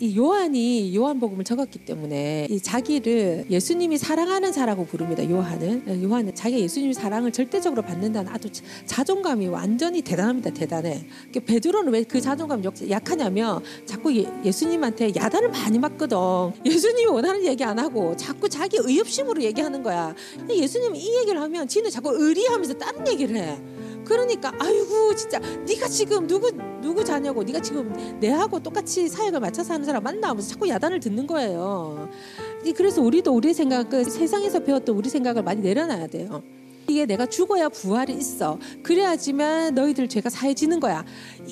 이 요한이 요한복음을 적었기 때문에 이 자기를 예수님이 사랑하는 자라고 부릅니다. 요한은 요한은 자기 예수님이 사랑을 절대적으로 받는다는 아주 자존감이 완전히 대단합니다. 대단해. 그러니까 베드로는 왜 그 자존감 약하냐면 자꾸 예, 수님한테 야단을 많이 맞거든. 예수님이 원하는 얘기 안 하고 자꾸 자기 의협심으로 얘기하는 거야. 예수님이 이 얘기를 하면 지는 자꾸 의리하면서 다른 얘기를 해. 그러니까 아이고 진짜 네가 지금 누구 누구 자냐고 네가 지금 내하고 똑같이 사역을 맞춰서 하는 사람 만나면서 자꾸 야단을 듣는 거예요. 그래서 우리도 우리 생각 그 세상에서 배웠던 우리 생각을 많이 내려놔야 돼요. 이게 내가 죽어야 부활이 있어. 그래야지만 너희들 죄가 사해지는 거야.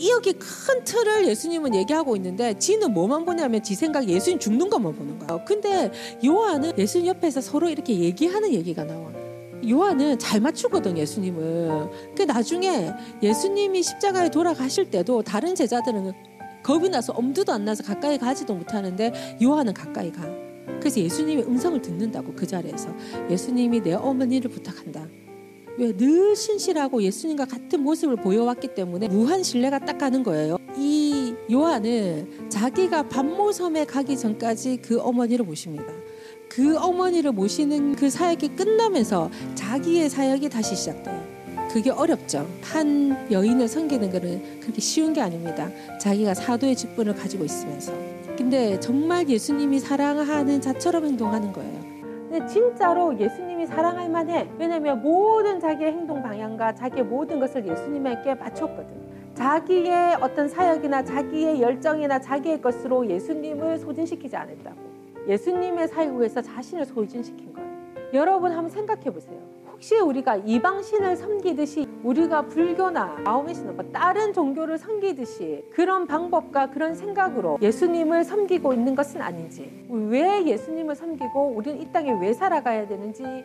여기 큰 틀을 예수님은 얘기하고 있는데 지는 뭐만 보냐면 지 생각 예수님 죽는 것만 보는 거야. 근데 요한은 예수님 옆에서 서로 이렇게 얘기하는 얘기가 나와. 요한은 잘 맞추거든 예수님을. 그 나중에 예수님이 십자가에 돌아가실 때도 다른 제자들은 겁이 나서 엄두도 안 나서 가까이 가지도 못하는데 요한은 가까이 가. 그래서 예수님의 음성을 듣는다고 그 자리에서 예수님이 내 어머니를 부탁한다. 왜 늘 신실하고 예수님과 같은 모습을 보여왔기 때문에 무한 신뢰가 딱 가는 거예요. 이 요한은 자기가 반모섬에 가기 전까지 그 어머니를 모십니다. 그 어머니를 모시는 그 사역이 끝나면서 자기의 사역이 다시 시작돼요. 그게 어렵죠. 한 여인을 섬기는 것은 그렇게 쉬운 게 아닙니다. 자기가 사도의 직분을 가지고 있으면서. 근데 정말 예수님이 사랑하는 자처럼 행동하는 거예요. 근데 진짜로 예수님이 사랑할 만해. 왜냐면 모든 자기의 행동 방향과 자기의 모든 것을 예수님에게 바쳤거든. 자기의 어떤 사역이나 자기의 열정이나 자기의 것으로 예수님을 소진시키지 않았다고. 예수님의 사역에서 자신을 소진시킨 거예요. 여러분 한번 생각해 보세요. 혹시 우리가 이방신을 섬기듯이 우리가 불교나 마음의 신뭐 다른 종교를 섬기듯이 그런 방법과 그런 생각으로 예수님을 섬기고 있는 것은 아닌지 왜 예수님을 섬기고 우리는 이 땅에 왜 살아가야 되는지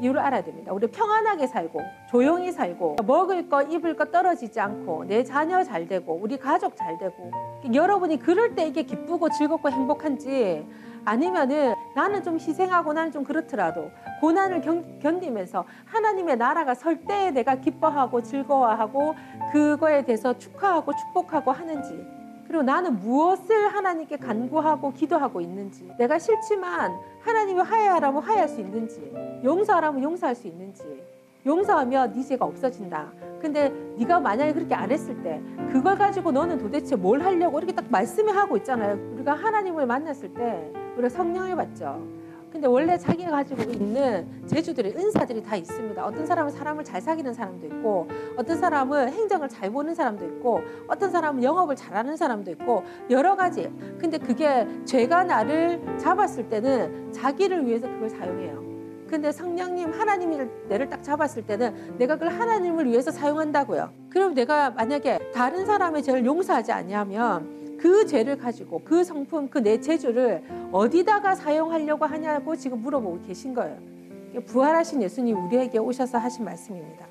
이유를 알아야 됩니다. 우리 평안하게 살고 조용히 살고 먹을 거 입을 거 떨어지지 않고 내 자녀 잘 되고 우리 가족 잘 되고 여러분이 그럴 때 이게 기쁘고 즐겁고 행복한지 아니면은 나는 좀 희생하고 나는 좀 그렇더라도 고난을 견, 견디면서 하나님의 나라가 설 때에 내가 기뻐하고 즐거워하고 그거에 대해서 축하하고 축복하고 하는지 그리고 나는 무엇을 하나님께 간구하고 기도하고 있는지 내가 싫지만 하나님이 화해하라면 화해할 수 있는지 용서하라면 용서할 수 있는지 용서하면 네 죄가 없어진다. 근데 네가 만약에 그렇게 안 했을 때 그걸 가지고 너는 도대체 뭘 하려고 이렇게 딱 말씀을 하고 있잖아요. 우리가 하나님을 만났을 때 우리가 성령을 받죠. 근데 원래 자기가 가지고 있는 재주들이 은사들이 다 있습니다. 어떤 사람은 사람을 잘 사귀는 사람도 있고, 어떤 사람은 행정을 잘 보는 사람도 있고, 어떤 사람은 영업을 잘하는 사람도 있고, 여러 가지. 근데 그게 죄가 나를 잡았을 때는 자기를 위해서 그걸 사용해요. 근데 성령님 하나님이 내를 딱 잡았을 때는 내가 그걸 하나님을 위해서 사용한다고요. 그럼 내가 만약에 다른 사람의 죄를 용서하지 않냐면 그 죄를 가지고 그 성품, 그 내 재주를 어디다가 사용하려고 하냐고 지금 물어보고 계신 거예요. 부활하신 예수님 우리에게 오셔서 하신 말씀입니다.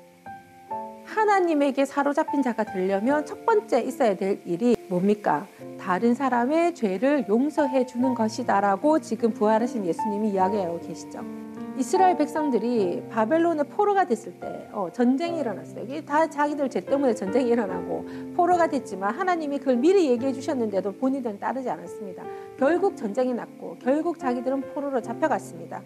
하나님에게 사로잡힌 자가 되려면 첫 번째 있어야 될 일이 뭡니까? 다른 사람의 죄를 용서해 주는 것이다라고 지금 부활하신 예수님이 이야기하고 계시죠. 이스라엘 백성들이 바벨론의 포로가 됐을 때 어, 전쟁이 일어났어요. 이게 다 자기들 죄 때문에 전쟁이 일어나고 포로가 됐지만 하나님이 그걸 미리 얘기해 주셨는데도 본인들은 따르지 않았습니다. 결국 전쟁이 났고 결국 자기들은 포로로 잡혀갔습니다.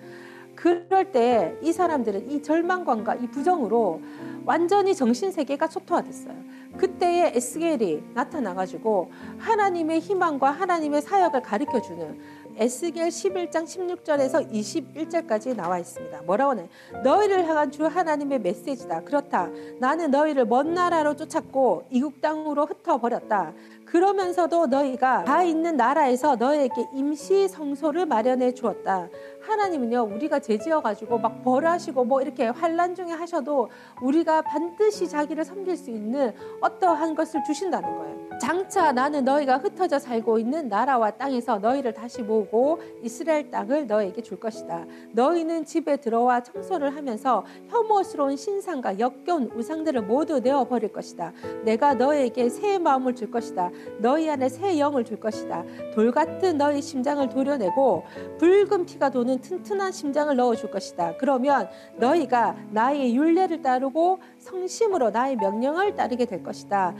그럴 때 이 사람들은 이 절망감과 이 부정으로 완전히 정신 세계가 초토화됐어요. 그때에 에스겔이 나타나가지고 하나님의 희망과 하나님의 사역을 가르쳐 주는 에스겔 11장 16절에서 21절까지 나와 있습니다. 뭐라고 하냐? 너희를 향한 주 하나님의 메시지다. 그렇다. 나는 너희를 먼 나라로 쫓았고 이국 땅으로 흩어버렸다. 그러면서도 너희가 다 있는 나라에서 너희에게 임시 성소를 마련해 주었다. 하나님은요 우리가 죄지어 가지고 막 벌하시고 뭐 이렇게 환란 중에 하셔도 우리가 반드시 자기를 섬길 수 있는 어떠한 것을 주신다는 거예요. 장차 나는 너희가 흩어져 살고 있는 나라와 땅에서 너희를 다시 모으고 이스라엘 땅을 너희에게 줄 것이다. 너희는 집에 들어와 청소를 하면서 혐오스러운 신상과 역겨운 우상들을 모두 내어 버릴 것이다. 내가 너희에게 새 마음을 줄 것이다. 너희 안에 새 영을 줄 것이다. 돌 같은 너희 심장을 도려내고 붉은 피가 도는 튼튼한 심장을 넣어 줄 것이다. 그러면 너희가 나의 윤례를 따르고 성심으로 나의 명령을 따르게 될 것이다.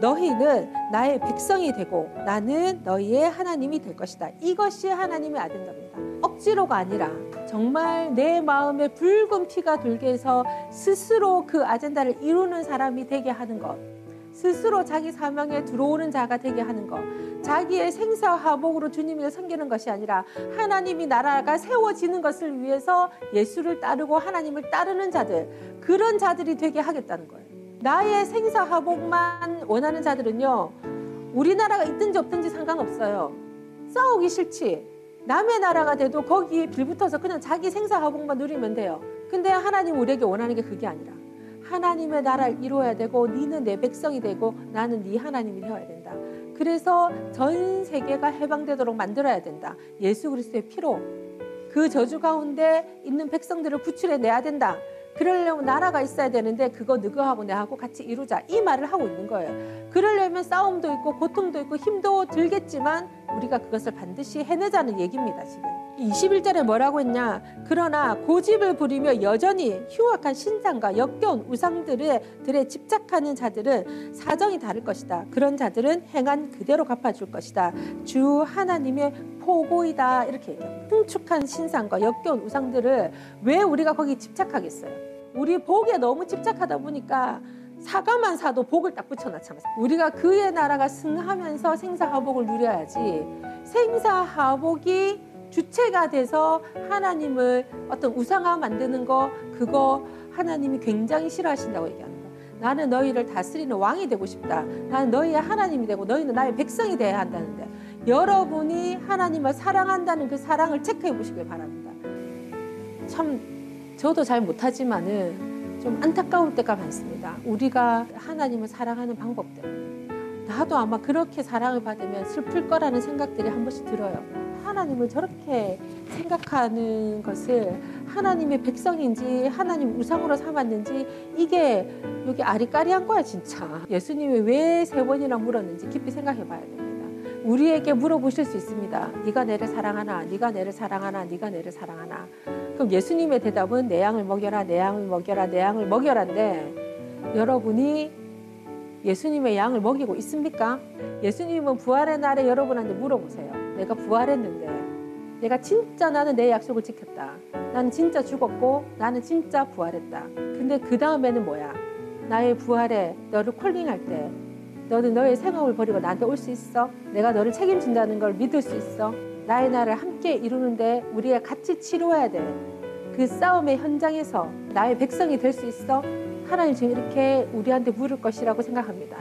너희는 나의 백성이 되고 나는 너희의 하나님이 될 것이다. 이것이 하나님의 아젠다입니다. 억지로가 아니라 정말 내 마음에 붉은 피가 돌게 해서 스스로 그 아젠다를 이루는 사람이 되게 하는 것. 스스로 자기 사명에 들어오는 자가 되게 하는 것. 자기의 생사화복으로 주님을 섬기는 것이 아니라 하나님이 나라가 세워지는 것을 위해서 예수를 따르고 하나님을 따르는 자들. 그런 자들이 되게 하겠다는 거예요. 나의 생사 화복만 원하는 자들은요. 우리나라가 있든지 없든지 상관없어요. 싸우기 싫지. 남의 나라가 돼도 거기에 빌붙어서 그냥 자기 생사 화복만 누리면 돼요. 근데 하나님 우리에게 원하는 게 그게 아니라 하나님의 나라를 이루어야 되고 니는 내 백성이 되고 나는 네 하나님이 되어야 된다. 그래서 전 세계가 해방되도록 만들어야 된다. 예수 그리스도의 피로 그 저주 가운데 있는 백성들을 구출해 내야 된다. 그러려면 나라가 있어야 되는데 그거 너하고 내하고 같이 이루자 이 말을 하고 있는 거예요. 그러려면 싸움도 있고 고통도 있고 힘도 들겠지만 우리가 그것을 반드시 해내자는 얘기입니다 지금. 21절에 뭐라고 했냐? 그러나 고집을 부리며 여전히 흉악한 신상과 역겨운 우상들에 들에 집착하는 자들은 사정이 다를 것이다. 그런 자들은 행한 그대로 갚아줄 것이다. 주 하나님의 포고이다 이렇게 얘기합니다. 흉축한 신상과 역겨운 우상들을 왜 우리가 거기 집착하겠어요? 우리 복에 너무 집착하다 보니까 사과만 사도 복을 딱 붙여놨잖아요. 우리가 그의 나라가 승하면서 생사화복을 누려야지 생사화복이 주체가 돼서 하나님을 어떤 우상화 만드는 거 그거 하나님이 굉장히 싫어하신다고 거예요. 나는 너희를 다스리는 왕이 되고 싶다. 나는 너희의 하나님이 되고 너희는 나의 백성이 되어야 한다는데 여러분이 하나님을 사랑한다는 그 사랑을 체크해 보시길 바랍니다. 참 저도 잘 못하지만은 좀 안타까울 때가 많습니다. 우리가 하나님을 사랑하는 방법 때문에 나도 아마 그렇게 사랑을 받으면 슬플 거라는 생각들이 한 번씩 들어요. 하나님을 저렇게 생각하는 것을 하나님의 백성인지 하나님 우상으로 삼았는지 이게 여기 아리까리한 거야 진짜. 예수님이 왜 세 번이나 물었는지 깊이 생각해 봐야 됩니다. 우리에게 물어보실 수 있습니다 네가 내를 사랑하나? 네가 내를 사랑하나? 네가 내를 사랑하나? 그럼 예수님의 대답은 내 양을 먹여라 내 양을 먹여라 내 양을 먹여라인데 여러분이 예수님의 양을 먹이고 있습니까? 예수님은 부활의 날에 여러분한테 물어보세요. 내가 부활했는데 내가 진짜 나는 내 약속을 지켰다. 나는 진짜 죽었고 나는 진짜 부활했다. 근데 그 다음에는 뭐야? 나의 부활에 너를 콜링할 때 너는 너의 생업을 버리고 나한테 올 수 있어? 내가 너를 책임진다는 걸 믿을 수 있어? 나의 나를 함께 이루는데 우리가 같이 치료해야 돼. 그 싸움의 현장에서 나의 백성이 될 수 있어? 하나님 지금 이렇게 우리한테 물을 것이라고 생각합니다.